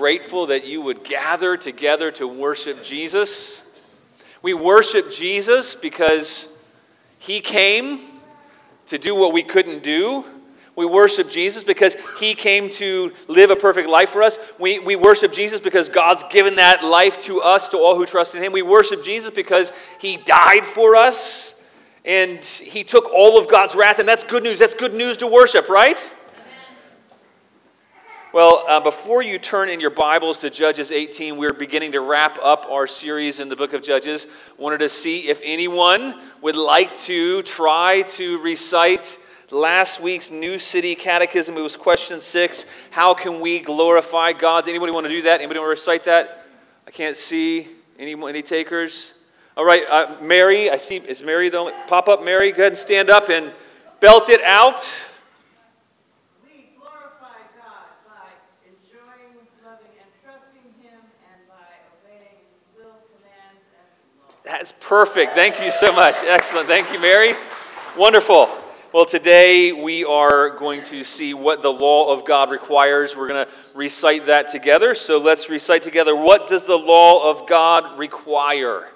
grateful that you would gather together to worship Jesus. We worship Jesus because he came to do what we couldn't do. We worship Jesus because he came to live a perfect life for us. We, we worship Jesus because God's given that life to us, to all who trust in him. We worship Jesus because he died for us and he took all of God's wrath, and that's good news. That's good news to worship, right? Well, uh, before you turn in your Bibles to Judges 18, we're beginning to wrap up our series in the book of Judges. Wanted to see if anyone would like to try to recite last week's New City Catechism. It was question six How can we glorify God? Anybody want to do that? Anybody want to recite that? I can't see. Any, any takers? All right, uh, Mary, I see, is Mary the only, pop up, Mary? Go ahead and stand up and belt it out. That's perfect. Thank you so much. Excellent. Thank you, Mary. Wonderful. Well, today we are going to see what the law of God requires. We're going to recite that together. So let's recite together. What does the law of God require?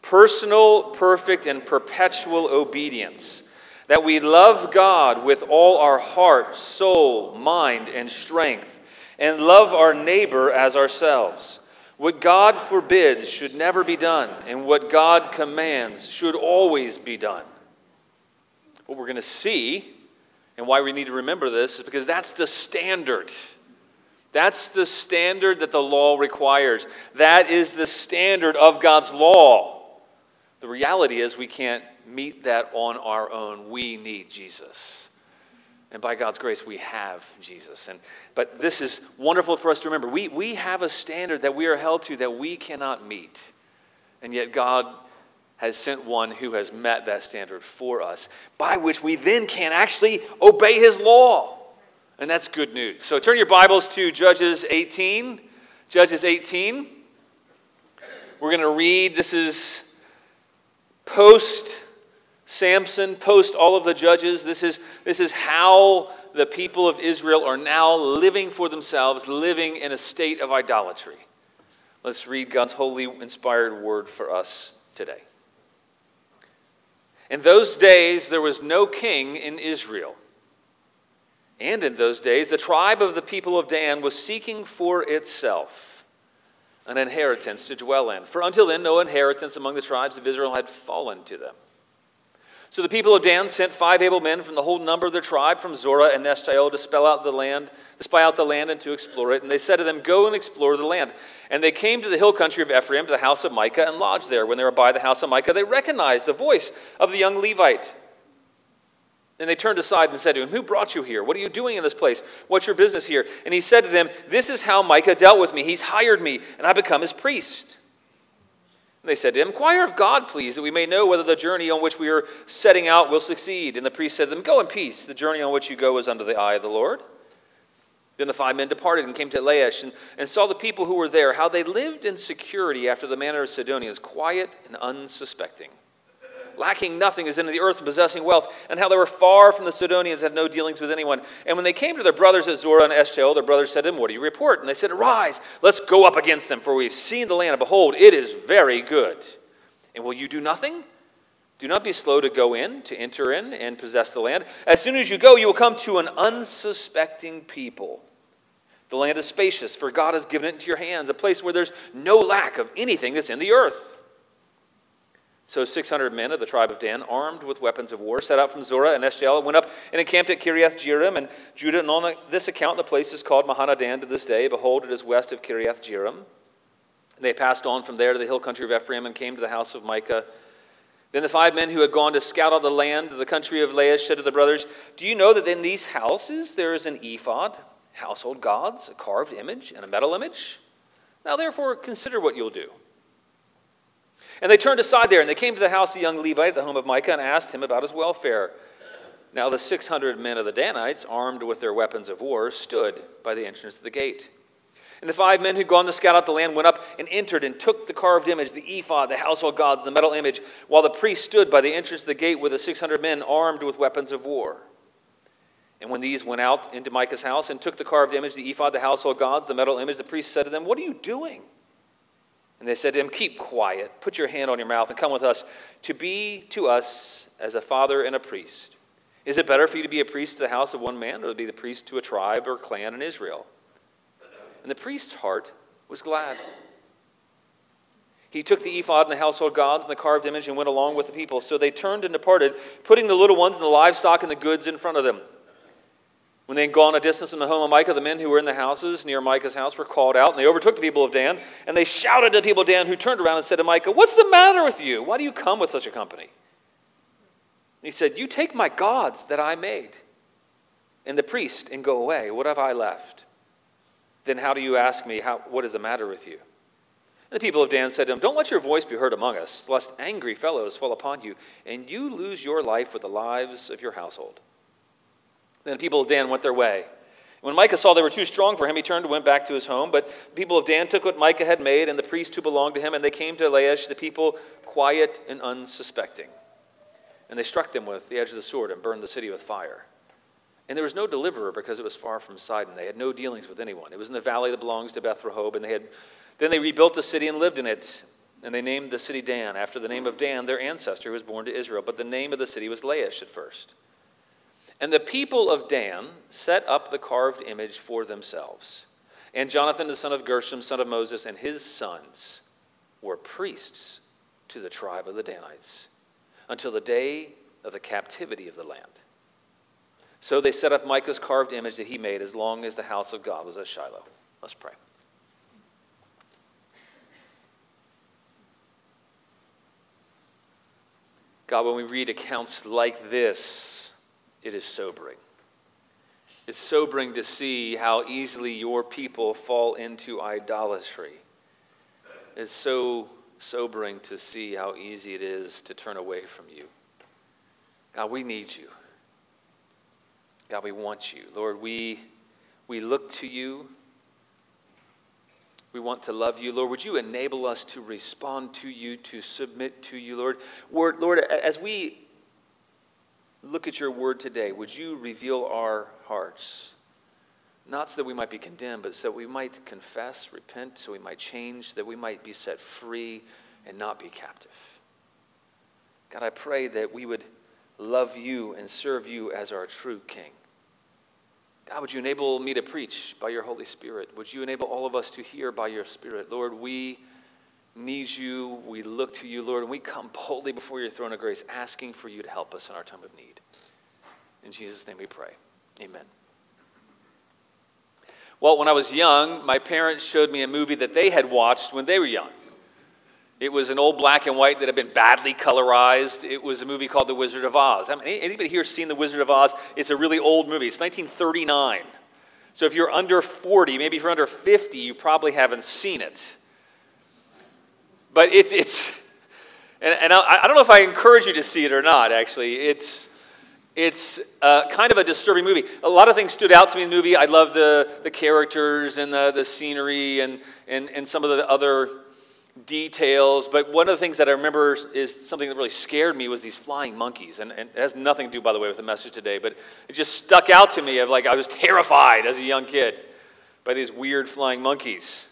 Personal, perfect, and perpetual obedience. That we love God with all our heart, soul, mind, and strength, and love our neighbor as ourselves what God forbids should never be done, and what God commands should always be done. What we're going to see, and why we need to remember this, is because that's the standard. That's the standard that the law requires. That is the standard of God's law. The reality is, we can't meet that on our own. We need Jesus. And by God's grace, we have Jesus. And, but this is wonderful for us to remember. We, we have a standard that we are held to that we cannot meet. And yet, God has sent one who has met that standard for us, by which we then can actually obey his law. And that's good news. So turn your Bibles to Judges 18. Judges 18. We're going to read, this is post Samson, post all of the judges. This is, this is how the people of Israel are now living for themselves, living in a state of idolatry. Let's read God's holy, inspired word for us today. In those days, there was no king in Israel. And in those days, the tribe of the people of Dan was seeking for itself an inheritance to dwell in. For until then, no inheritance among the tribes of Israel had fallen to them. So the people of Dan sent five able men from the whole number of their tribe, from Zorah and Eshtaol, to spell out the land, to spy out the land and to explore it. And they said to them, Go and explore the land. And they came to the hill country of Ephraim, to the house of Micah, and lodged there. When they were by the house of Micah, they recognized the voice of the young Levite. And they turned aside and said to him, Who brought you here? What are you doing in this place? What's your business here? And he said to them, This is how Micah dealt with me. He's hired me, and I become his priest. And they said to him, Inquire of God, please, that we may know whether the journey on which we are setting out will succeed. And the priest said to them, Go in peace. The journey on which you go is under the eye of the Lord. Then the five men departed and came to Laish and, and saw the people who were there, how they lived in security after the manner of Sidonians, quiet and unsuspecting lacking nothing as in the earth possessing wealth, and how they were far from the Sidonians, had no dealings with anyone. And when they came to their brothers at Zorah and Eshtaol, their brothers said to them, What do you report? And they said, Arise, let's go up against them, for we've seen the land, and behold, it is very good. And will you do nothing? Do not be slow to go in, to enter in, and possess the land. As soon as you go, you will come to an unsuspecting people. The land is spacious, for God has given it into your hands, a place where there's no lack of anything that's in the earth. So 600 men of the tribe of Dan, armed with weapons of war, set out from Zorah and Eshtaol, went up and encamped at Kiriath Jearim and Judah. And on this account, the place is called Mahaneh-dan to this day. Behold, it is west of Kiriath Jearim. They passed on from there to the hill country of Ephraim and came to the house of Micah. Then the five men who had gone to scout out the land, the country of Laish, said to the brothers, Do you know that in these houses there is an ephod, household gods, a carved image, and a metal image? Now therefore consider what you'll do. And they turned aside there, and they came to the house of the young Levite at the home of Micah and asked him about his welfare. Now the 600 men of the Danites, armed with their weapons of war, stood by the entrance of the gate. And the five men who'd gone to scout out the land went up and entered and took the carved image, the ephod, the household gods, the metal image, while the priest stood by the entrance of the gate with the 600 men armed with weapons of war. And when these went out into Micah's house and took the carved image, the ephod, the household gods, the metal image, the priest said to them, What are you doing? And they said to him, Keep quiet, put your hand on your mouth, and come with us to be to us as a father and a priest. Is it better for you to be a priest to the house of one man, or to be the priest to a tribe or clan in Israel? And the priest's heart was glad. He took the ephod and the household gods and the carved image and went along with the people. So they turned and departed, putting the little ones and the livestock and the goods in front of them. When they had gone a distance from the home of Micah, the men who were in the houses near Micah's house were called out, and they overtook the people of Dan, and they shouted to the people of Dan, who turned around and said to Micah, What's the matter with you? Why do you come with such a company? And he said, You take my gods that I made, and the priest, and go away. What have I left? Then how do you ask me, how, What is the matter with you? And the people of Dan said to him, Don't let your voice be heard among us, lest angry fellows fall upon you, and you lose your life with the lives of your household. Then the people of Dan went their way. When Micah saw they were too strong for him, he turned and went back to his home. But the people of Dan took what Micah had made and the priest who belonged to him, and they came to Laish, the people quiet and unsuspecting. And they struck them with the edge of the sword and burned the city with fire. And there was no deliverer because it was far from Sidon. They had no dealings with anyone. It was in the valley that belongs to Beth Rehob, and they had then they rebuilt the city and lived in it. And they named the city Dan, after the name of Dan, their ancestor who was born to Israel. But the name of the city was Laish at first. And the people of Dan set up the carved image for themselves. And Jonathan, the son of Gershom, son of Moses, and his sons were priests to the tribe of the Danites until the day of the captivity of the land. So they set up Micah's carved image that he made as long as the house of God was at Shiloh. Let's pray. God, when we read accounts like this, it is sobering. It's sobering to see how easily your people fall into idolatry. It's so sobering to see how easy it is to turn away from you. God, we need you. God, we want you. Lord, we, we look to you. We want to love you. Lord, would you enable us to respond to you, to submit to you, Lord? Lord, Lord as we look at your word today, would you reveal our hearts? Not so that we might be condemned, but so that we might confess, repent, so we might change, that we might be set free and not be captive. God, I pray that we would love you and serve you as our true King. God, would you enable me to preach by your Holy Spirit? Would you enable all of us to hear by your Spirit? Lord, we need you. We look to you, Lord, and we come boldly before your throne of grace, asking for you to help us in our time of need. In Jesus' name we pray. Amen. Well, when I was young, my parents showed me a movie that they had watched when they were young. It was an old black and white that had been badly colorized. It was a movie called The Wizard of Oz. I mean, anybody here seen The Wizard of Oz? It's a really old movie. It's 1939. So if you're under 40, maybe if you're under 50, you probably haven't seen it. But it's, it's and, and I, I don't know if I encourage you to see it or not, actually. It's, it's uh, kind of a disturbing movie. A lot of things stood out to me in the movie. I love the, the characters and the, the scenery and, and, and some of the other details. But one of the things that I remember is something that really scared me was these flying monkeys. And, and it has nothing to do, by the way, with the message today, but it just stuck out to me of like I was terrified as a young kid by these weird flying monkeys.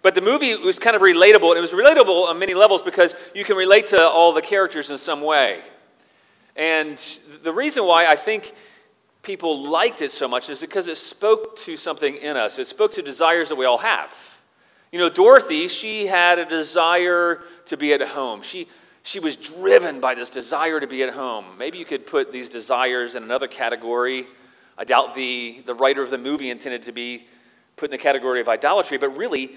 But the movie was kind of relatable, it was relatable on many levels because you can relate to all the characters in some way. And the reason why I think people liked it so much is because it spoke to something in us. It spoke to desires that we all have. You know, Dorothy, she had a desire to be at home. She, she was driven by this desire to be at home. Maybe you could put these desires in another category. I doubt the, the writer of the movie intended to be put in the category of idolatry, but really,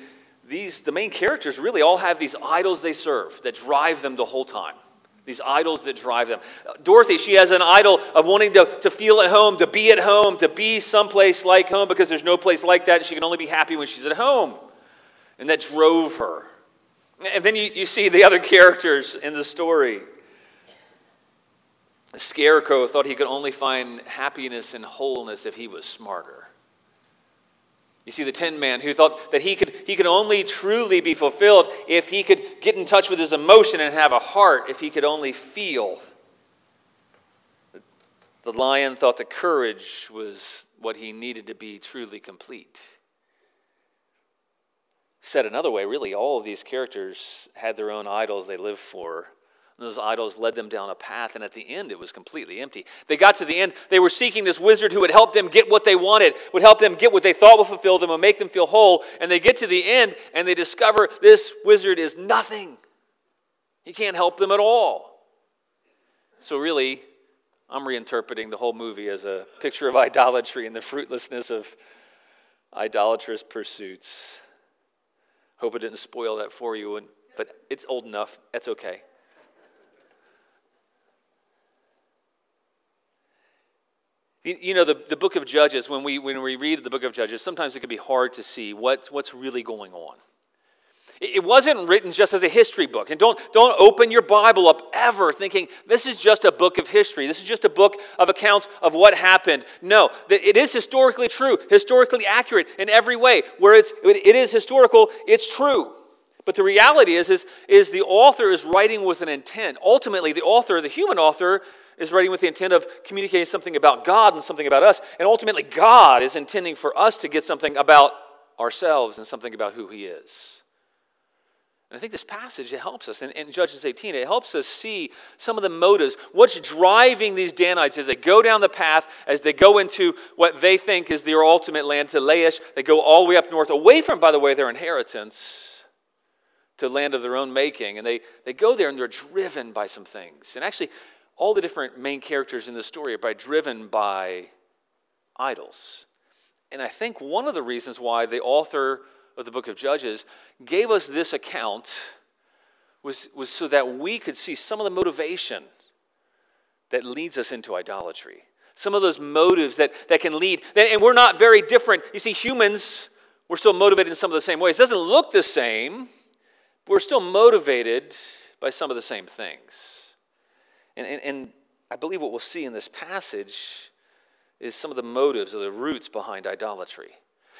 these, the main characters really all have these idols they serve that drive them the whole time. These idols that drive them. Uh, Dorothy, she has an idol of wanting to, to feel at home, to be at home, to be someplace like home because there's no place like that. And she can only be happy when she's at home. And that drove her. And then you, you see the other characters in the story. The scarecrow thought he could only find happiness and wholeness if he was smarter. You see, the Tin Man who thought that he could, he could only truly be fulfilled if he could get in touch with his emotion and have a heart, if he could only feel. The lion thought that courage was what he needed to be truly complete. Said another way, really, all of these characters had their own idols they lived for. Those idols led them down a path, and at the end, it was completely empty. They got to the end, they were seeking this wizard who would help them get what they wanted, would help them get what they thought would fulfill them, and make them feel whole. And they get to the end, and they discover this wizard is nothing. He can't help them at all. So, really, I'm reinterpreting the whole movie as a picture of idolatry and the fruitlessness of idolatrous pursuits. Hope I didn't spoil that for you, but it's old enough. That's okay. You know, the, the book of Judges, when we, when we read the book of Judges, sometimes it can be hard to see what, what's really going on. It wasn't written just as a history book. And don't, don't open your Bible up ever thinking this is just a book of history. This is just a book of accounts of what happened. No, it is historically true, historically accurate in every way. Where it's, it is historical, it's true. But the reality is, is, is the author is writing with an intent. Ultimately, the author, the human author, is writing with the intent of communicating something about God and something about us. And ultimately, God is intending for us to get something about ourselves and something about who He is. And I think this passage, it helps us. In, in Judges 18, it helps us see some of the motives. What's driving these Danites as they go down the path, as they go into what they think is their ultimate land, to Laish. They go all the way up north, away from, by the way, their inheritance, to land of their own making. And they, they go there and they're driven by some things. And actually, all the different main characters in the story are by, driven by idols. And I think one of the reasons why the author of the book of Judges gave us this account was, was so that we could see some of the motivation that leads us into idolatry. Some of those motives that, that can lead, and we're not very different. You see, humans, we're still motivated in some of the same ways. It doesn't look the same, but we're still motivated by some of the same things. And, and, and I believe what we'll see in this passage is some of the motives or the roots behind idolatry.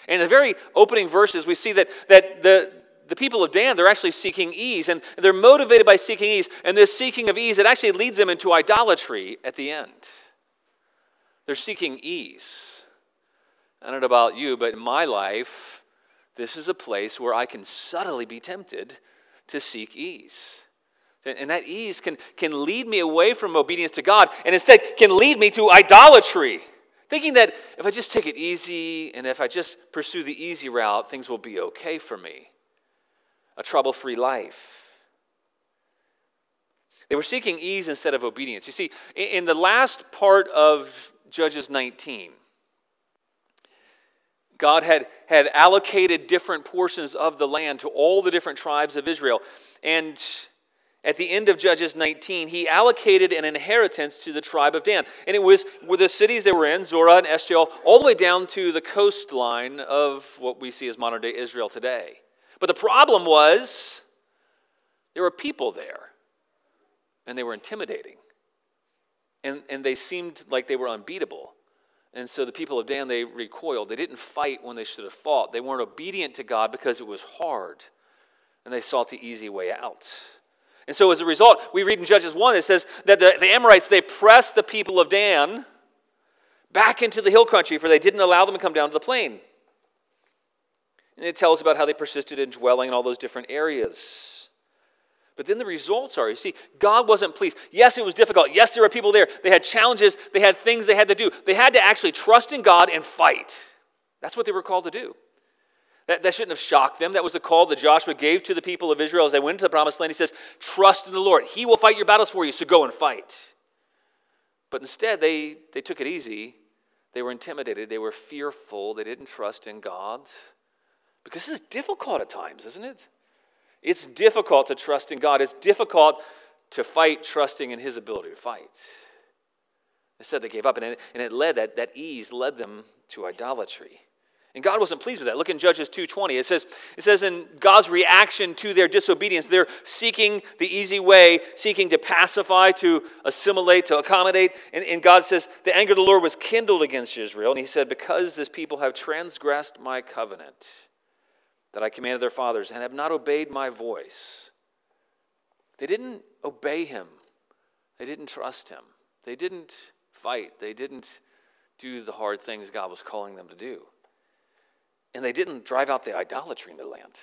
In the very opening verses, we see that, that the, the people of Dan, they're actually seeking ease, and they're motivated by seeking ease. And this seeking of ease, it actually leads them into idolatry at the end. They're seeking ease. I don't know about you, but in my life, this is a place where I can subtly be tempted to seek ease. And that ease can, can lead me away from obedience to God and instead can lead me to idolatry. Thinking that if I just take it easy and if I just pursue the easy route, things will be okay for me. A trouble free life. They were seeking ease instead of obedience. You see, in the last part of Judges 19, God had, had allocated different portions of the land to all the different tribes of Israel. And at the end of Judges 19, he allocated an inheritance to the tribe of Dan. And it was the cities they were in, Zorah and Eshtaol, all the way down to the coastline of what we see as modern day Israel today. But the problem was there were people there, and they were intimidating. And, and they seemed like they were unbeatable. And so the people of Dan, they recoiled. They didn't fight when they should have fought. They weren't obedient to God because it was hard. And they sought the easy way out. And so as a result, we read in Judges 1, it says that the, the Amorites, they pressed the people of Dan back into the hill country, for they didn't allow them to come down to the plain. And it tells about how they persisted in dwelling in all those different areas. But then the results are you see, God wasn't pleased. Yes, it was difficult. Yes, there were people there. They had challenges, they had things they had to do. They had to actually trust in God and fight. That's what they were called to do. That, that shouldn't have shocked them. That was the call that Joshua gave to the people of Israel as they went into the promised land. He says, Trust in the Lord. He will fight your battles for you, so go and fight. But instead, they, they took it easy. They were intimidated. They were fearful. They didn't trust in God. Because this is difficult at times, isn't it? It's difficult to trust in God. It's difficult to fight trusting in His ability to fight. Instead, they gave up, and it, and it led that, that ease led them to idolatry. And God wasn't pleased with that. Look in Judges 2:20. It says, it says in God's reaction to their disobedience, they're seeking the easy way, seeking to pacify, to assimilate, to accommodate. And, and God says, the anger of the Lord was kindled against Israel. And he said, Because this people have transgressed my covenant that I commanded their fathers and have not obeyed my voice. They didn't obey him. They didn't trust him. They didn't fight. They didn't do the hard things God was calling them to do. And they didn't drive out the idolatry in the land.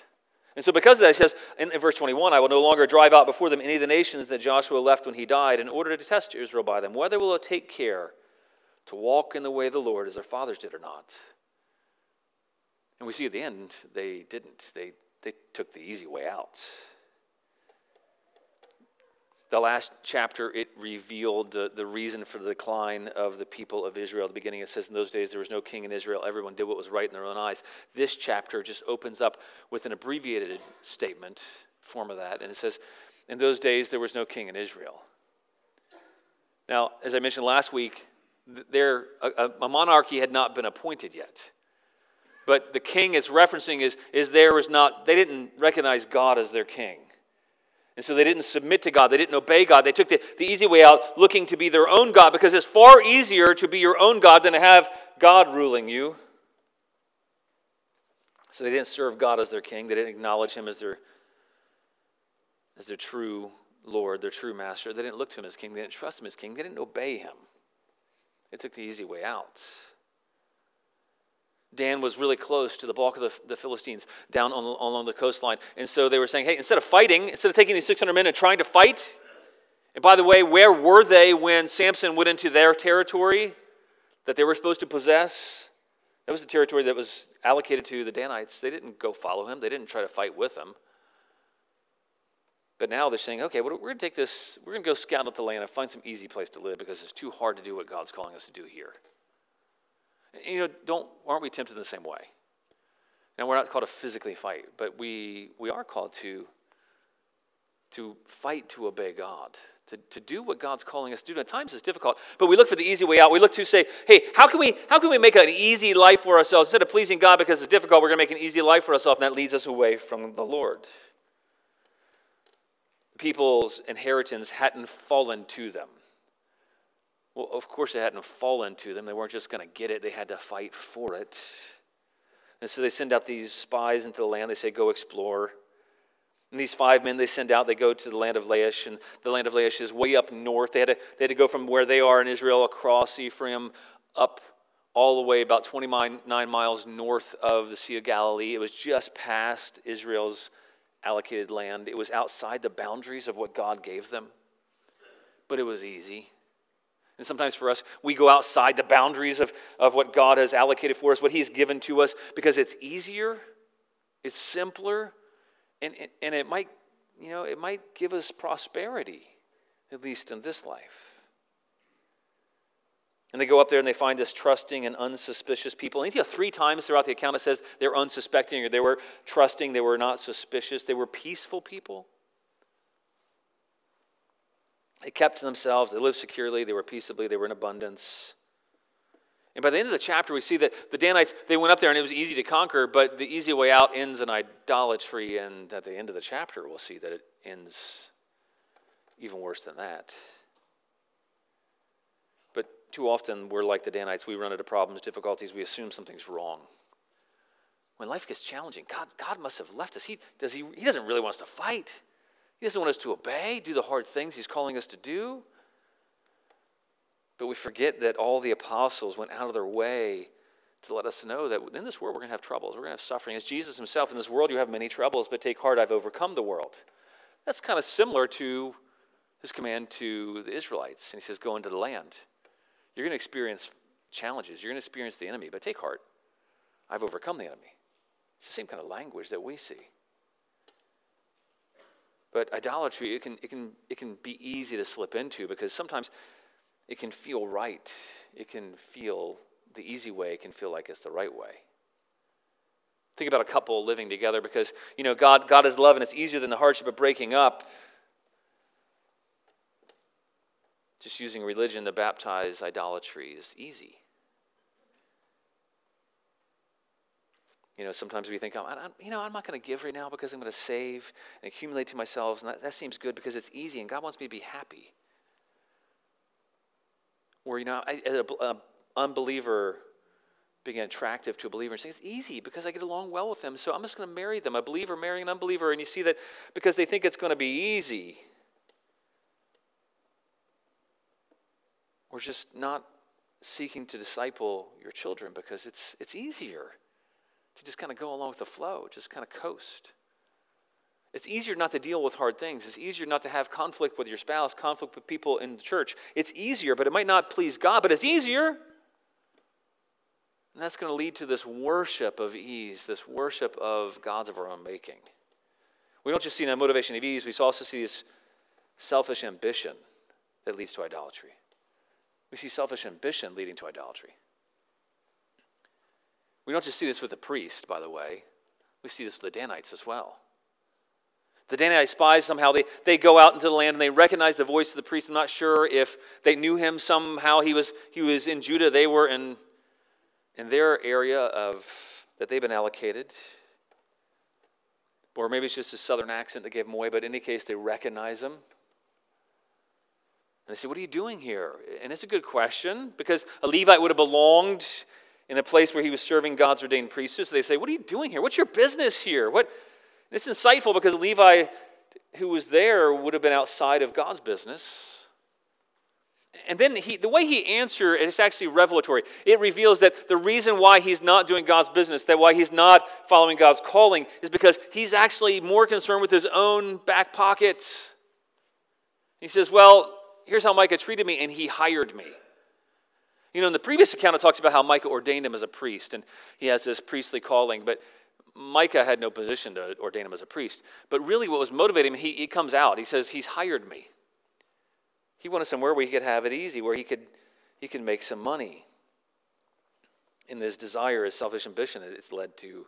And so, because of that, he says in, in, verse 21, I will no longer drive out before them any of the nations that Joshua left when he died, in order to test Israel by them, whether will take care to walk in the way of the Lord as their fathers did or not. And we see at the end, they didn't. They, they took the easy way out. The last chapter, it revealed the, the reason for the decline of the people of Israel. At the beginning, it says, In those days there was no king in Israel. Everyone did what was right in their own eyes. This chapter just opens up with an abbreviated statement, form of that. And it says, In those days there was no king in Israel. Now, as I mentioned last week, there, a, a monarchy had not been appointed yet. But the king it's referencing is, is there was not, they didn't recognize God as their king. And so they didn't submit to God. They didn't obey God. They took the, the easy way out, looking to be their own God, because it's far easier to be your own God than to have God ruling you. So they didn't serve God as their king. They didn't acknowledge him as their, as their true Lord, their true master. They didn't look to him as king. They didn't trust him as king. They didn't obey him. They took the easy way out. Dan was really close to the bulk of the, the Philistines down on, along the coastline. And so they were saying, hey, instead of fighting, instead of taking these 600 men and trying to fight, and by the way, where were they when Samson went into their territory that they were supposed to possess? That was the territory that was allocated to the Danites. They didn't go follow him, they didn't try to fight with him. But now they're saying, okay, we're going to take this, we're going to go scout out the land and find some easy place to live because it's too hard to do what God's calling us to do here. You know, don't, aren't we tempted in the same way? Now, we're not called to physically fight, but we, we are called to, to fight to obey God, to, to do what God's calling us to do. At times it's difficult, but we look for the easy way out. We look to say, hey, how can we, how can we make an easy life for ourselves? Instead of pleasing God because it's difficult, we're going to make an easy life for ourselves, and that leads us away from the Lord. People's inheritance hadn't fallen to them. Well, of course, it hadn't fallen to them. They weren't just going to get it, they had to fight for it. And so they send out these spies into the land. They say, Go explore. And these five men they send out, they go to the land of Laish, and the land of Laish is way up north. They had, to, they had to go from where they are in Israel across Ephraim up all the way about 29 miles north of the Sea of Galilee. It was just past Israel's allocated land, it was outside the boundaries of what God gave them. But it was easy. And sometimes for us, we go outside the boundaries of, of what God has allocated for us, what He's given to us, because it's easier, it's simpler, and, and it might, you know, it might give us prosperity, at least in this life. And they go up there and they find this trusting and unsuspicious people. And you know, three times throughout the account it says they're unsuspecting or they were trusting, they were not suspicious, they were peaceful people. They kept to themselves, they lived securely, they were peaceably, they were in abundance. And by the end of the chapter, we see that the Danites, they went up there and it was easy to conquer, but the easy way out ends in idolatry. And at the end of the chapter, we'll see that it ends even worse than that. But too often, we're like the Danites. We run into problems, difficulties, we assume something's wrong. When life gets challenging, God, God must have left us. He, does he, he doesn't really want us to fight. He doesn't want us to obey, do the hard things He's calling us to do. But we forget that all the apostles went out of their way to let us know that in this world we're going to have troubles, we're going to have suffering. As Jesus Himself, in this world you have many troubles, but take heart, I've overcome the world. That's kind of similar to His command to the Israelites. And He says, Go into the land. You're going to experience challenges, you're going to experience the enemy, but take heart, I've overcome the enemy. It's the same kind of language that we see. But idolatry, it can, it, can, it can be easy to slip into because sometimes it can feel right. It can feel the easy way, it can feel like it's the right way. Think about a couple living together because, you know, God, God is love and it's easier than the hardship of breaking up. Just using religion to baptize idolatry is easy. You know, sometimes we think, oh, you know, I'm not going to give right now because I'm going to save and accumulate to myself. And that, that seems good because it's easy and God wants me to be happy. Or, you know, an unbeliever being attractive to a believer and saying, it's easy because I get along well with them, so I'm just going to marry them. A believer marrying an unbeliever. And you see that because they think it's going to be easy. We're just not seeking to disciple your children because it's, it's easier to just kind of go along with the flow, just kind of coast. It's easier not to deal with hard things. It's easier not to have conflict with your spouse, conflict with people in the church. It's easier, but it might not please God, but it's easier. And that's going to lead to this worship of ease, this worship of gods of our own making. We don't just see a motivation of ease, we also see this selfish ambition that leads to idolatry. We see selfish ambition leading to idolatry. We don't just see this with the priest, by the way, we see this with the Danites as well. The Danite spies somehow they, they go out into the land and they recognize the voice of the priest. I'm not sure if they knew him somehow. He was he was in Judah. They were in in their area of that they've been allocated. Or maybe it's just a southern accent that gave him away, but in any case, they recognize him. And they say, What are you doing here? And it's a good question because a Levite would have belonged in a place where he was serving God's ordained priesthood. So they say, What are you doing here? What's your business here? What? It's insightful because Levi, who was there, would have been outside of God's business. And then he, the way he answered, it's actually revelatory. It reveals that the reason why he's not doing God's business, that why he's not following God's calling, is because he's actually more concerned with his own back pockets. He says, Well, here's how Micah treated me, and he hired me. You know, in the previous account, it talks about how Micah ordained him as a priest, and he has this priestly calling, but Micah had no position to ordain him as a priest. But really, what was motivating him, he, he comes out. He says, He's hired me. He wanted somewhere where he could have it easy, where he could, he could make some money. In this desire, his selfish ambition, it's led to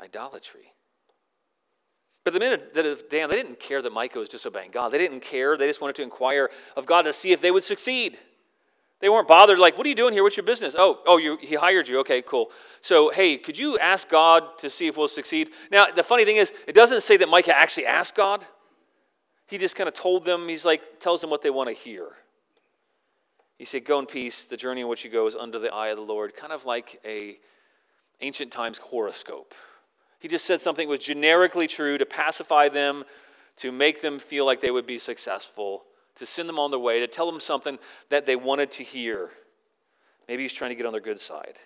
idolatry. But the men that Dan, they didn't care that Micah was disobeying God. They didn't care. They just wanted to inquire of God to see if they would succeed. They weren't bothered, like, what are you doing here? What's your business? Oh, oh, you, he hired you. Okay, cool. So, hey, could you ask God to see if we'll succeed? Now, the funny thing is, it doesn't say that Micah actually asked God. He just kind of told them, he's like, tells them what they want to hear. He said, Go in peace. The journey in which you go is under the eye of the Lord, kind of like a ancient times horoscope. He just said something was generically true to pacify them, to make them feel like they would be successful, to send them on their way, to tell them something that they wanted to hear. Maybe he's trying to get on their good side.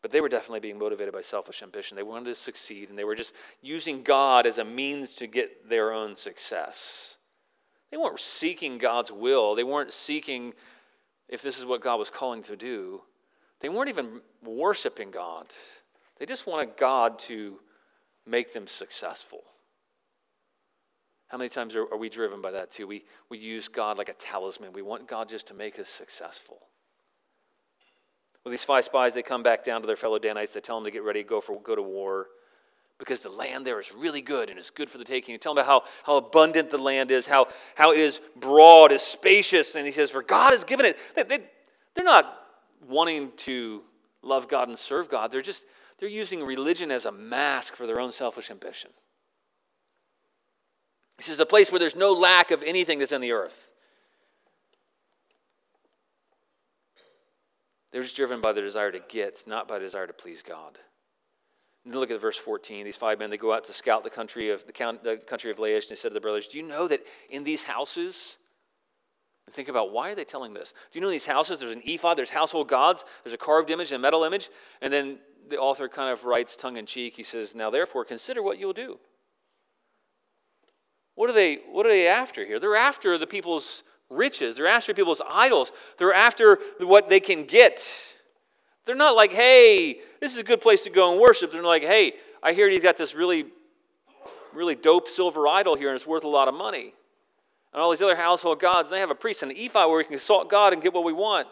But they were definitely being motivated by selfish ambition. They wanted to succeed, and they were just using God as a means to get their own success. They weren't seeking God's will, they weren't seeking if this is what God was calling to do. They weren't even worshiping God. They just wanted God to make them successful. How many times are, are we driven by that too? We, we use God like a talisman. We want God just to make us successful. Well, these five spies, they come back down to their fellow Danites. They tell them to get ready to go, for, go to war because the land there is really good and it's good for the taking. You tell them about how, how abundant the land is, how, how it is broad, is spacious. And he says, For God has given it. They, they, they're not wanting to love God and serve God. They're just, they're using religion as a mask for their own selfish ambition. This is the place where there's no lack of anything that's in the earth. They're just driven by the desire to get, not by the desire to please God. And look at verse 14. These five men, they go out to scout the country of the, count, the country of Laish, and they said to the brothers, Do you know that in these houses, and think about why are they telling this? Do you know in these houses there's an ephod, there's household gods, there's a carved image and a metal image? And then the author kind of writes tongue in cheek, he says, Now therefore consider what you'll do. What are they, what are they after here? They're after the people's riches. They're after people's idols. They're after what they can get. They're not like, hey, this is a good place to go and worship. They're like, hey, I hear he's got this really, really dope silver idol here and it's worth a lot of money. And all these other household gods, they have a priest and an ephod where we can consult God and get what we want.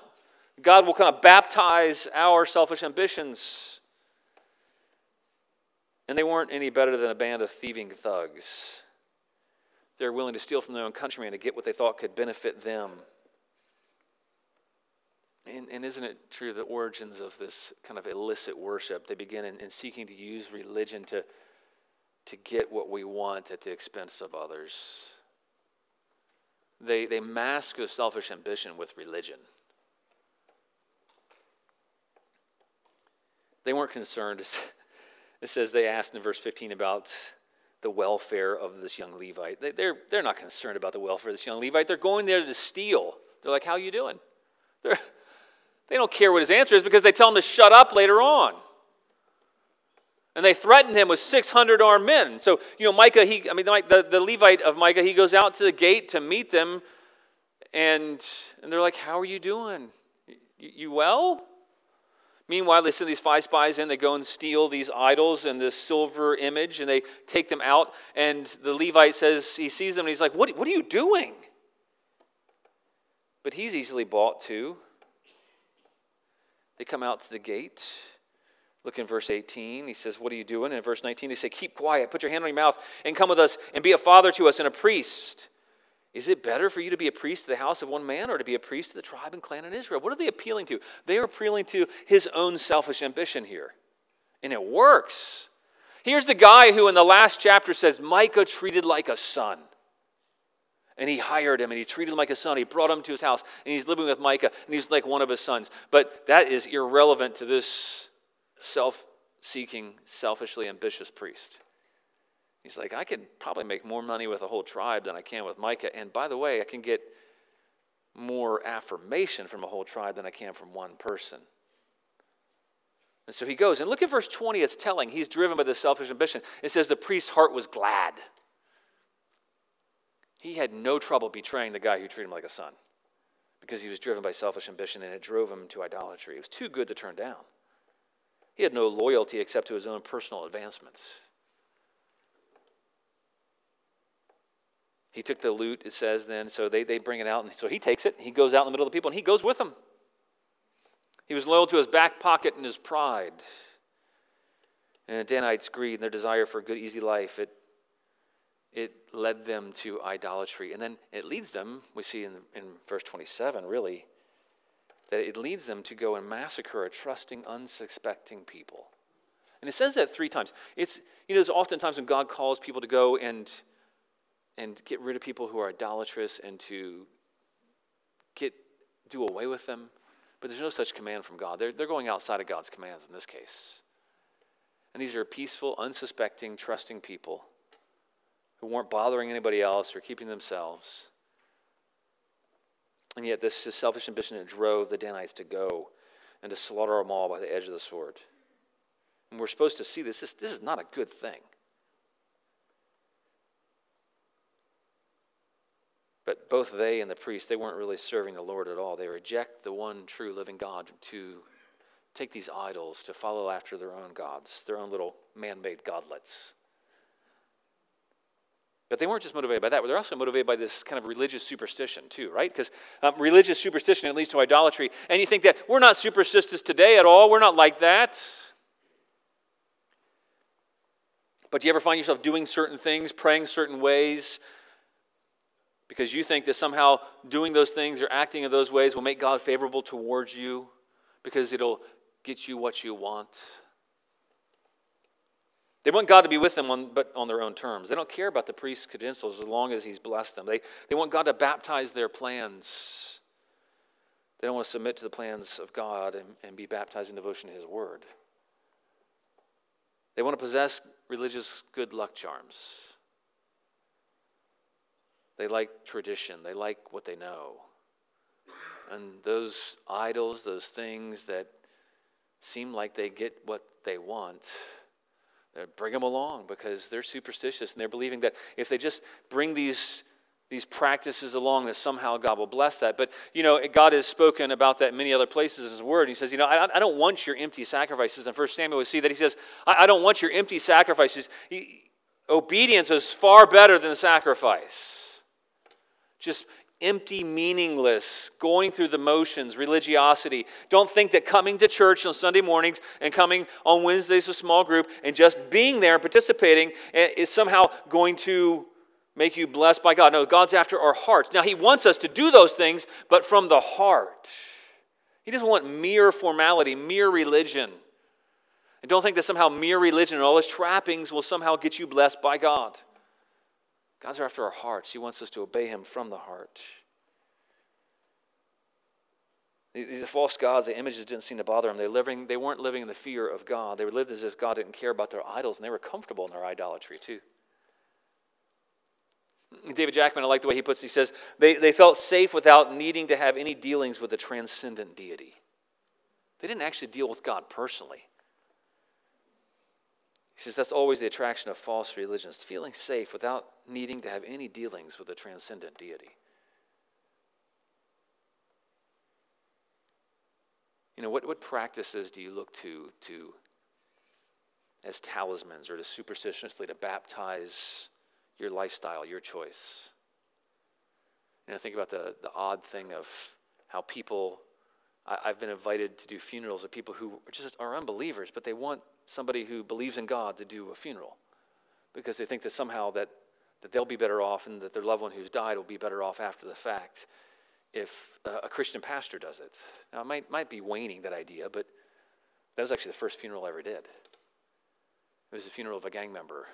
God will kind of baptize our selfish ambitions. And they weren't any better than a band of thieving thugs. They're willing to steal from their own countrymen to get what they thought could benefit them. And, and isn't it true the origins of this kind of illicit worship, they begin in, in seeking to use religion to, to get what we want at the expense of others? They, they mask their selfish ambition with religion. They weren't concerned. It says they asked in verse 15 about the welfare of this young Levite. They, they're, they're not concerned about the welfare of this young Levite. They're going there to steal. They're like, how you doing? They're, they don't care what his answer is because they tell him to shut up later on. And they threaten him with 600 armed men. So, you know, Micah, he, I mean, the, the Levite of Micah, he goes out to the gate to meet them. And, and they're like, How are you doing? You, you well? Meanwhile, they send these five spies in. They go and steal these idols and this silver image, and they take them out. And the Levite says, he sees them, and he's like, What, what are you doing? But he's easily bought too. They come out to the gate. Look in verse 18. He says, What are you doing? And in verse 19, they say, Keep quiet, put your hand on your mouth, and come with us, and be a father to us and a priest. Is it better for you to be a priest to the house of one man or to be a priest to the tribe and clan in Israel? What are they appealing to? They are appealing to his own selfish ambition here. And it works. Here's the guy who in the last chapter says, Micah treated like a son. And he hired him and he treated him like a son. He brought him to his house and he's living with Micah and he's like one of his sons. But that is irrelevant to this self seeking, selfishly ambitious priest. He's like, I can probably make more money with a whole tribe than I can with Micah. And by the way, I can get more affirmation from a whole tribe than I can from one person. And so he goes, and look at verse 20, it's telling. He's driven by this selfish ambition. It says, The priest's heart was glad. He had no trouble betraying the guy who treated him like a son because he was driven by selfish ambition and it drove him to idolatry. It was too good to turn down. He had no loyalty except to his own personal advancements. He took the loot, it says then, so they, they bring it out, and so he takes it, he goes out in the middle of the people, and he goes with them. He was loyal to his back pocket and his pride. And the Danites' greed and their desire for a good, easy life, it, it led them to idolatry. And then it leads them, we see in, in verse 27, really, that it leads them to go and massacre a trusting, unsuspecting people. And it says that three times. It's, you know, there's oftentimes when God calls people to go and and get rid of people who are idolatrous and to get do away with them. But there's no such command from God. They're, they're going outside of God's commands in this case. And these are peaceful, unsuspecting, trusting people who weren't bothering anybody else or keeping themselves. And yet, this is selfish ambition that drove the Danites to go and to slaughter them all by the edge of the sword. And we're supposed to see this. This, this is not a good thing. But both they and the priest, they weren't really serving the Lord at all. They reject the one true living God to take these idols, to follow after their own gods, their own little man made godlets. But they weren't just motivated by that, they're also motivated by this kind of religious superstition, too, right? Because um, religious superstition it leads to idolatry. And you think that we're not superstitious today at all, we're not like that. But do you ever find yourself doing certain things, praying certain ways, because you think that somehow doing those things or acting in those ways will make God favorable towards you because it'll get you what you want. They want God to be with them, on, but on their own terms. They don't care about the priest's credentials as long as he's blessed them. They, they want God to baptize their plans. They don't want to submit to the plans of God and, and be baptized in devotion to his word. They want to possess religious good luck charms. They like tradition, they like what they know. And those idols, those things that seem like they get what they want, they bring them along because they're superstitious and they're believing that if they just bring these these practices along that somehow God will bless that. But, you know, God has spoken about that many other places in His Word. He says, you know, I, I don't want your empty sacrifices. In 1 Samuel, we see that He says, I, I don't want your empty sacrifices. He, obedience is far better than sacrifice just empty, meaningless, going through the motions, religiosity. Don't think that coming to church on Sunday mornings and coming on Wednesdays to small group and just being there, participating, eh, is somehow going to make you blessed by God. No, God's after our hearts. Now, He wants us to do those things, but from the heart. He doesn't want mere formality, mere religion. And don't think that somehow mere religion and all its trappings will somehow get you blessed by God. God's are after our hearts. He wants us to obey Him from the heart. These false gods, the images didn't seem to bother them. They, living, they weren't living in the fear of God. They lived as if God didn't care about their idols, and they were comfortable in their idolatry too. David Jackman, I like the way he puts it. He says, they, they felt safe without needing to have any dealings with a transcendent deity. They didn't actually deal with God personally. He says that's always the attraction of false religions, feeling safe without needing to have any dealings with a transcendent deity. You know, what, what practices do you look to, to as talismans or to superstitiously to baptize your lifestyle, your choice. You know, think about the, the odd thing of how people, I, I've been invited to do funerals of people who just are unbelievers, but they want somebody who believes in God to do a funeral because they think that somehow that, that they'll be better off and that their loved one who's died will be better off after the fact if uh, a Christian pastor does it. Now, it might, might be waning, that idea, but that was actually the first funeral I ever did. It was the funeral of a gang member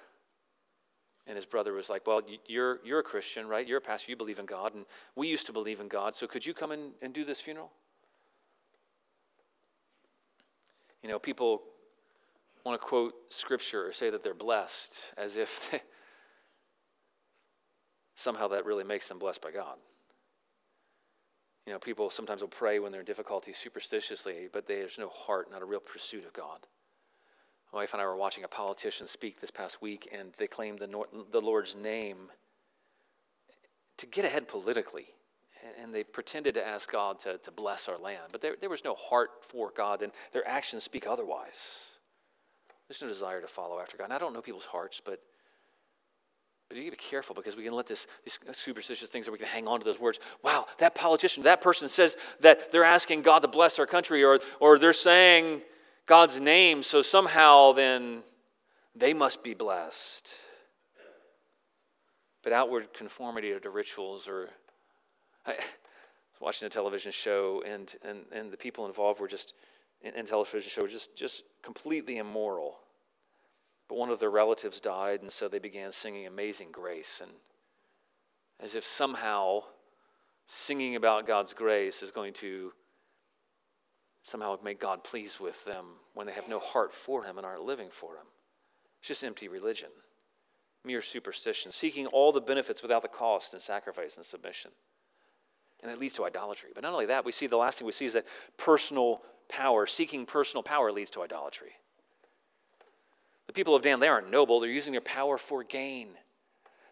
and his brother was like, Well, you're, you're a Christian, right? You're a pastor. You believe in God. And we used to believe in God. So could you come in and do this funeral? You know, people want to quote scripture or say that they're blessed as if they, somehow that really makes them blessed by God. You know, people sometimes will pray when they're in difficulty superstitiously, but there's no heart, not a real pursuit of God. My wife and I were watching a politician speak this past week, and they claimed the, the Lord's name to get ahead politically. And they pretended to ask God to, to bless our land. But there, there was no heart for God, and their actions speak otherwise. There's no desire to follow after God. And I don't know people's hearts, but but you need to be careful because we can let this, these superstitious things that we can hang on to those words. Wow, that politician, that person says that they're asking God to bless our country, or, or they're saying God's name, so somehow then they must be blessed. But outward conformity to rituals or I was watching a television show and, and, and the people involved were just in, in television show just, just completely immoral. But one of their relatives died, and so they began singing Amazing Grace. And as if somehow singing about God's grace is going to somehow make God pleased with them when they have no heart for Him and aren't living for Him. It's just empty religion, mere superstition, seeking all the benefits without the cost and sacrifice and submission. And it leads to idolatry. But not only that, we see the last thing we see is that personal power, seeking personal power, leads to idolatry. The people of Dan, they aren't noble, they're using their power for gain.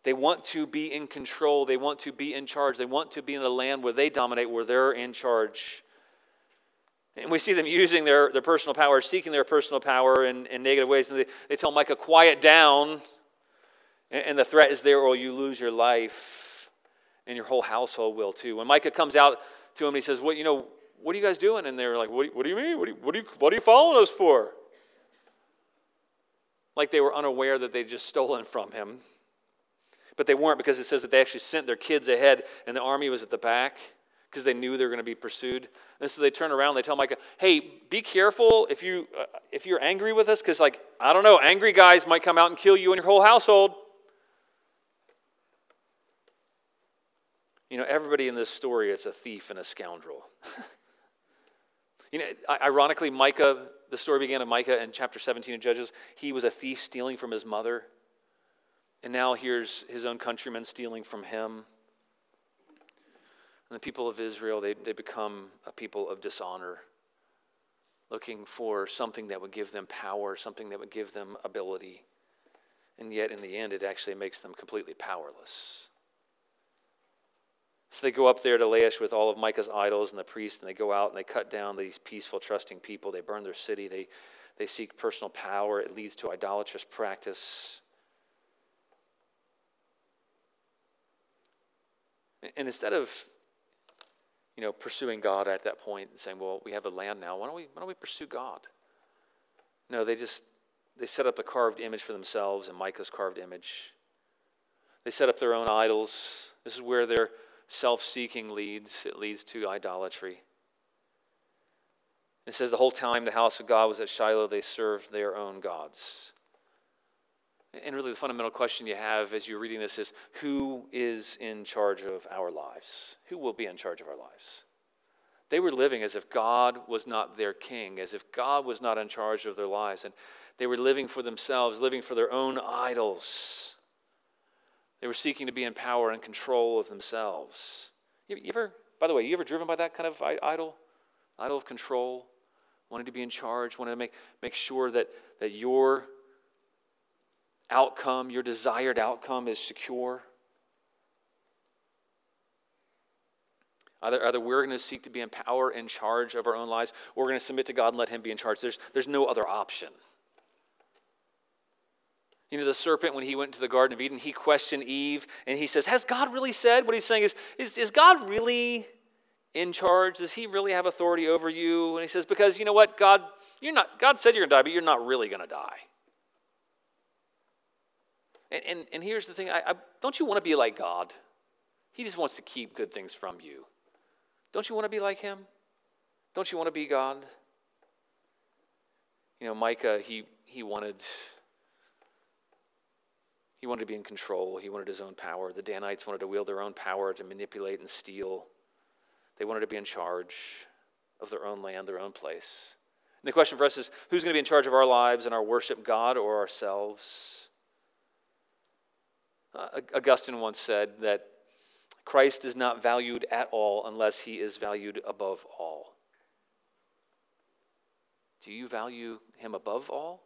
They want to be in control. They want to be in charge. They want to be in a land where they dominate, where they're in charge. And we see them using their, their personal power, seeking their personal power in, in negative ways. And they, they tell Micah, quiet down. And, and the threat is there, or you lose your life. And your whole household will too. When Micah comes out to him, and he says, What, you know, what are you guys doing? And they're like, What, what do you mean? What, do you, what, do you, what are you following us for? Like they were unaware that they'd just stolen from him. But they weren't because it says that they actually sent their kids ahead and the army was at the back because they knew they were going to be pursued. And so they turn around, they tell Micah, hey, be careful if, you, uh, if you're angry with us, because, like, I don't know, angry guys might come out and kill you and your whole household. You know, everybody in this story is a thief and a scoundrel. you know, ironically, Micah, the story began of Micah in chapter 17 of Judges. He was a thief stealing from his mother. And now here's his own countrymen stealing from him. And the people of Israel, they, they become a people of dishonor, looking for something that would give them power, something that would give them ability. And yet, in the end, it actually makes them completely powerless. So they go up there to Laish with all of Micah's idols and the priests, and they go out and they cut down these peaceful, trusting people. They burn their city. They, they seek personal power. It leads to idolatrous practice. And instead of you know, pursuing God at that point and saying, well, we have a land now. Why don't we, why don't we pursue God? No, they just, they set up the carved image for themselves and Micah's carved image. They set up their own idols. This is where their self seeking leads. It leads to idolatry. It says the whole time the house of God was at Shiloh, they served their own gods. And really, the fundamental question you have as you're reading this is who is in charge of our lives? Who will be in charge of our lives? They were living as if God was not their king, as if God was not in charge of their lives. And they were living for themselves, living for their own idols. They were seeking to be in power and control of themselves. You, ever, by the way, you ever driven by that kind of idol? Idol of control? Wanting to be in charge, wanting to make, make sure that, that your outcome, your desired outcome, is secure? Either, either we're going to seek to be in power, in charge of our own lives, or we're going to submit to God and let Him be in charge. There's, there's no other option. You know, the serpent, when he went into the Garden of Eden, he questioned Eve and he says, Has God really said? What he's saying is, is, is God really in charge? Does he really have authority over you? And he says, Because you know what? God, you're not, God said you're going to die, but you're not really going to die. And, and, and here's the thing I, I, don't you want to be like God? He just wants to keep good things from you. Don't you want to be like him? Don't you want to be God? You know, Micah, he, he wanted he wanted to be in control. He wanted his own power. The Danites wanted to wield their own power to manipulate and steal. They wanted to be in charge of their own land, their own place. And the question for us is who's going to be in charge of our lives and our worship, God or ourselves? Uh, Augustine once said that Christ is not valued at all unless he is valued above all. Do you value him above all?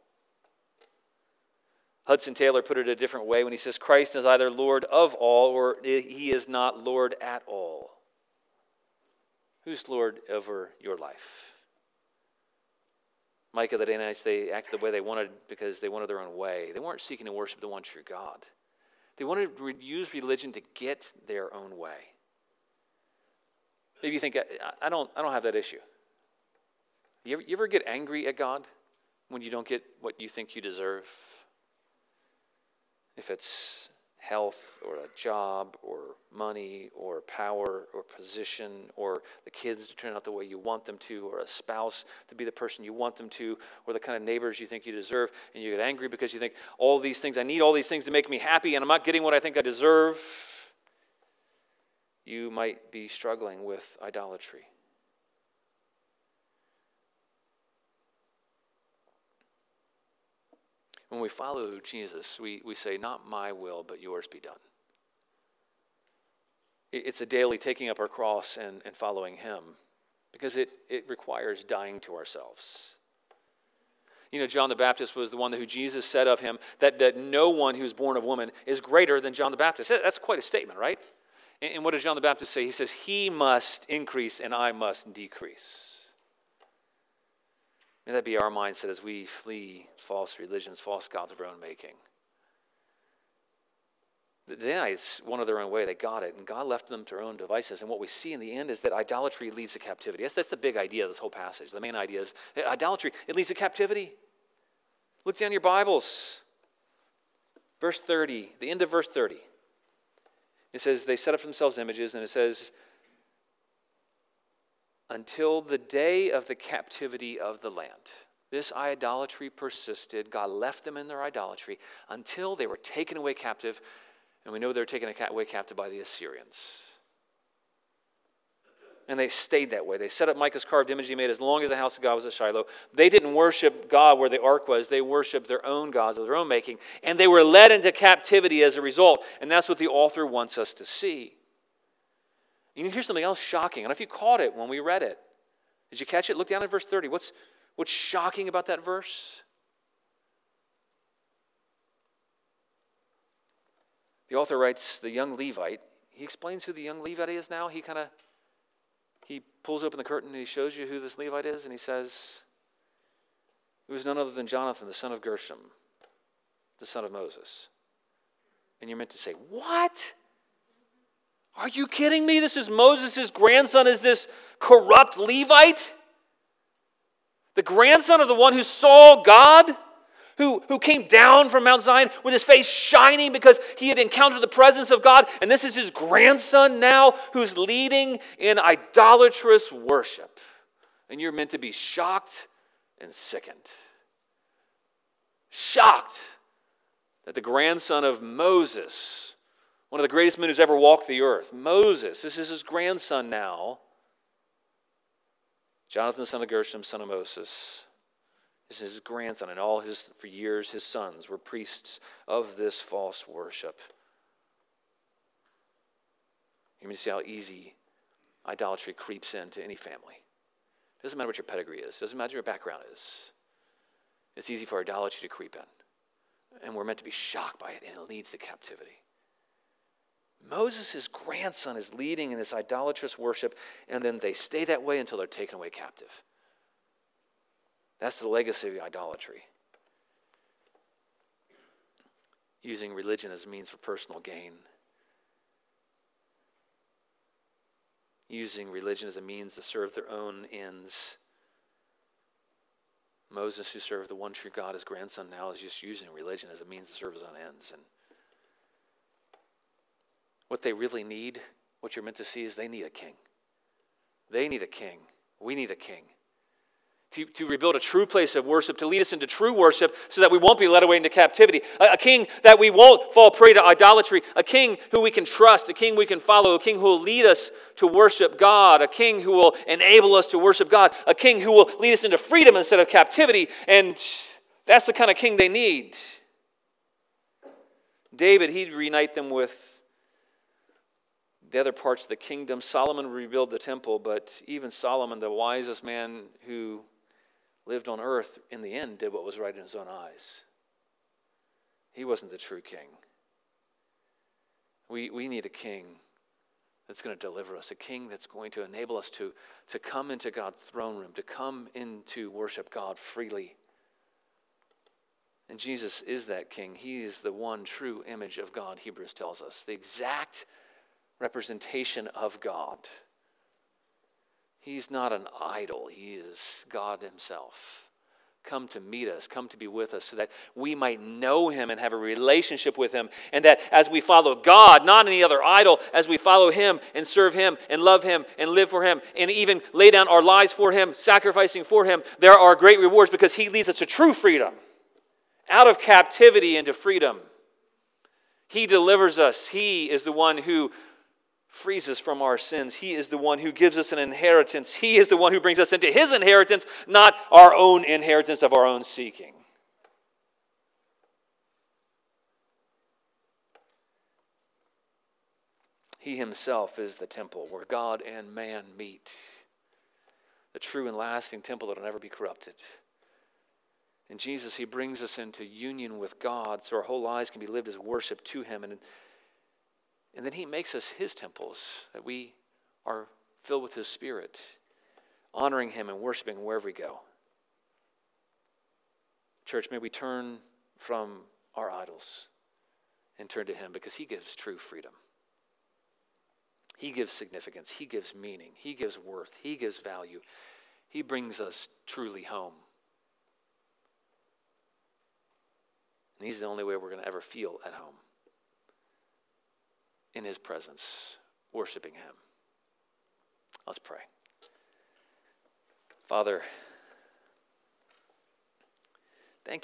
Hudson Taylor put it a different way when he says Christ is either Lord of all or he is not Lord at all. Who's Lord over your life? Micah, the Danites, they acted the way they wanted because they wanted their own way. They weren't seeking to worship the one true God. They wanted to use religion to get their own way. Maybe you think, I, don't, I don't have that issue. You ever, you ever get angry at God when you don't get what you think you deserve? If it's health or a job or money or power or position or the kids to turn out the way you want them to or a spouse to be the person you want them to or the kind of neighbors you think you deserve and you get angry because you think all these things i need all these things to make me happy and i'm not getting what i think i deserve you might be struggling with idolatry When we follow Jesus, we, we say, Not my will, but yours be done. It's a daily taking up our cross and, and following Him because it, it requires dying to ourselves. You know, John the Baptist was the one who Jesus said of him that, that no one who's born of woman is greater than John the Baptist. That's quite a statement, right? And, and what does John the Baptist say? He says, He must increase and I must decrease. May that be our mindset as we flee false religions, false gods of our own making. The Danites wanted their own way. They got it, and God left them to their own devices. And what we see in the end is that idolatry leads to captivity. That's, that's the big idea of this whole passage. The main idea is idolatry, it leads to captivity. Look down your Bibles. Verse 30, the end of verse 30. It says, They set up for themselves images, and it says, until the day of the captivity of the land. This idolatry persisted. God left them in their idolatry until they were taken away captive. And we know they were taken away captive by the Assyrians. And they stayed that way. They set up Micah's carved image he made as long as the house of God was at Shiloh. They didn't worship God where the ark was, they worshiped their own gods of their own making. And they were led into captivity as a result. And that's what the author wants us to see. You hear something else shocking. I don't know if you caught it when we read it. Did you catch it? Look down at verse 30. What's, what's shocking about that verse? The author writes, the young Levite. He explains who the young Levite is now. He kind of he pulls open the curtain and he shows you who this Levite is, and he says, It was none other than Jonathan, the son of Gershom, the son of Moses. And you're meant to say, What? Are you kidding me? This is Moses' grandson, is this corrupt Levite? The grandson of the one who saw God? Who, who came down from Mount Zion with his face shining because he had encountered the presence of God. And this is his grandson now who's leading in idolatrous worship. And you're meant to be shocked and sickened. Shocked that the grandson of Moses one of the greatest men who's ever walked the earth. Moses, this is his grandson now. Jonathan, son of Gershom, son of Moses. This is his grandson, and all his, for years, his sons were priests of this false worship. You may see how easy idolatry creeps into any family. It doesn't matter what your pedigree is, it doesn't matter what your background is. It's easy for idolatry to creep in. And we're meant to be shocked by it, and it leads to captivity. Moses' grandson is leading in this idolatrous worship, and then they stay that way until they're taken away captive. That's the legacy of idolatry. Using religion as a means for personal gain. Using religion as a means to serve their own ends. Moses, who served the one true God, his grandson, now is just using religion as a means to serve his own ends. And what they really need, what you're meant to see, is they need a king. They need a king. We need a king. To, to rebuild a true place of worship, to lead us into true worship so that we won't be led away into captivity. A, a king that we won't fall prey to idolatry. A king who we can trust. A king we can follow. A king who will lead us to worship God. A king who will enable us to worship God. A king who will lead us into freedom instead of captivity. And that's the kind of king they need. David, he'd reunite them with the other parts of the kingdom. Solomon rebuilt the temple, but even Solomon, the wisest man who lived on earth, in the end did what was right in his own eyes. He wasn't the true king. We, we need a king that's going to deliver us, a king that's going to enable us to, to come into God's throne room, to come into worship God freely. And Jesus is that king. He is the one true image of God, Hebrews tells us. The exact representation of God. He's not an idol, He is God Himself. Come to meet us, come to be with us, so that we might know Him and have a relationship with Him. And that as we follow God, not any other idol, as we follow Him and serve Him and love Him and live for Him and even lay down our lives for Him, sacrificing for Him, there are great rewards because He leads us to true freedom, out of captivity into freedom. He delivers us. He is the one who frees us from our sins. He is the one who gives us an inheritance. He is the one who brings us into his inheritance, not our own inheritance of our own seeking. He himself is the temple where God and man meet, the true and lasting temple that will never be corrupted. In Jesus, he brings us into union with God so our whole lives can be lived as worship to him. And and then he makes us his temples, that we are filled with his spirit, honoring him and worshiping wherever we go. Church, may we turn from our idols and turn to him because he gives true freedom. He gives significance, he gives meaning, he gives worth, he gives value. He brings us truly home. And he's the only way we're going to ever feel at home in his presence, worshiping him. Let's pray. Father,